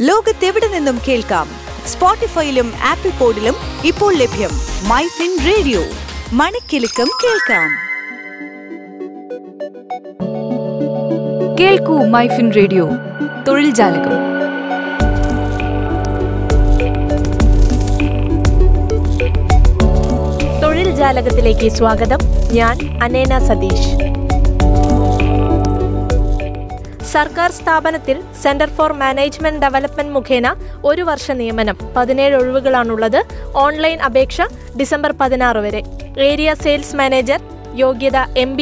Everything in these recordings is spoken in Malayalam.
ലോകത്തെവിടെ നിന്നും കേൾക്കാം? സ്പോട്ടിഫൈയിലും ആപ്പിൾ പോഡിലും ഇപ്പോൾ ലഭ്യം മൈ ഫിൻ റേഡിയോ. മണിക്കെലക്കം കേൾക്കാം. കേൾക്കൂ മൈഫിൻ റേഡിയോ. തൊഴിൽ ജാലകം. തൊഴിൽ ജാലകത്തിലേക്ക് സ്വാഗതം. ഞാൻ അനേന സതീഷ്. സർക്കാർ സ്ഥാപനത്തിൽ സെന്റർ ഫോർ മാനേജ്മെന്റ് ഡെവലപ്മെന്റ് മുഖേന ഒരു വർഷ നിയമനം. പതിനേഴ് ഒഴിവുകളാണുള്ളത്. ഓൺലൈൻ അപേക്ഷ ഡിസംബർ പതിനാറ് വരെ. ഏരിയ സെയിൽസ് മാനേജർ യോഗ്യത എം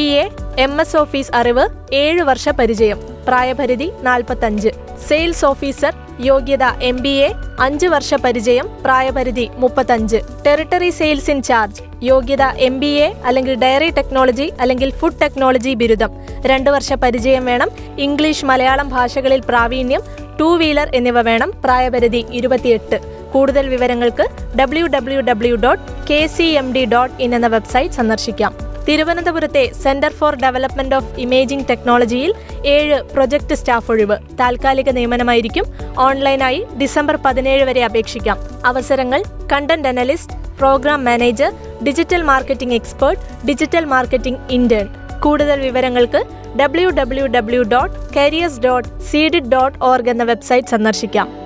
എ എസ് ഓഫീസ് അറിവ് ഏഴ് വർഷ പരിചയം. പ്രായപരിധി നാൽപ്പത്തഞ്ച് സെയിൽസ് ഓഫീസർ യോഗ്യത എം ബി എ അഞ്ച് വർഷ പരിചയം പ്രായപരിധി മുപ്പത്തഞ്ച്. ടെറിട്ടറി സെയിൽസ് ഇൻ ചാർജ് യോഗ്യത എം ബി എ അല്ലെങ്കിൽ ഡയറി ടെക്നോളജി അല്ലെങ്കിൽ ഫുഡ് ടെക്നോളജി ബിരുദം. രണ്ട് വർഷ പരിചയം വേണം ഇംഗ്ലീഷ് മലയാളം ഭാഷകളിൽ പ്രാവീണ്യം ടൂ വീലർ എന്നിവ വേണം പ്രായപരിധി ഇരുപത്തിയെട്ട്. കൂടുതൽ വിവരങ്ങൾക്ക് W W W dot K C M D dot in എന്ന വെബ്സൈറ്റ് സന്ദർശിക്കാം. തിരുവനന്തപുരത്തെ centre for development of imaging ടെക്നോളജിയിൽ ഏഴ് പ്രൊജക്ട് സ്റ്റാഫ് ഒഴിവ്. താൽക്കാലിക നിയമനമായിരിക്കും. ഓൺലൈനായി ഡിസംബർ പതിനേഴ് വരെ അപേക്ഷിക്കാം. അവസരങ്ങൾ content analyst programme manager digital marketing expert digital marketing intern. കൂടുതൽ വിവരങ്ങൾക്ക് W W W dot careers dot CDIT dot org എന്ന വെബ്സൈറ്റ് സന്ദർശിക്കാം.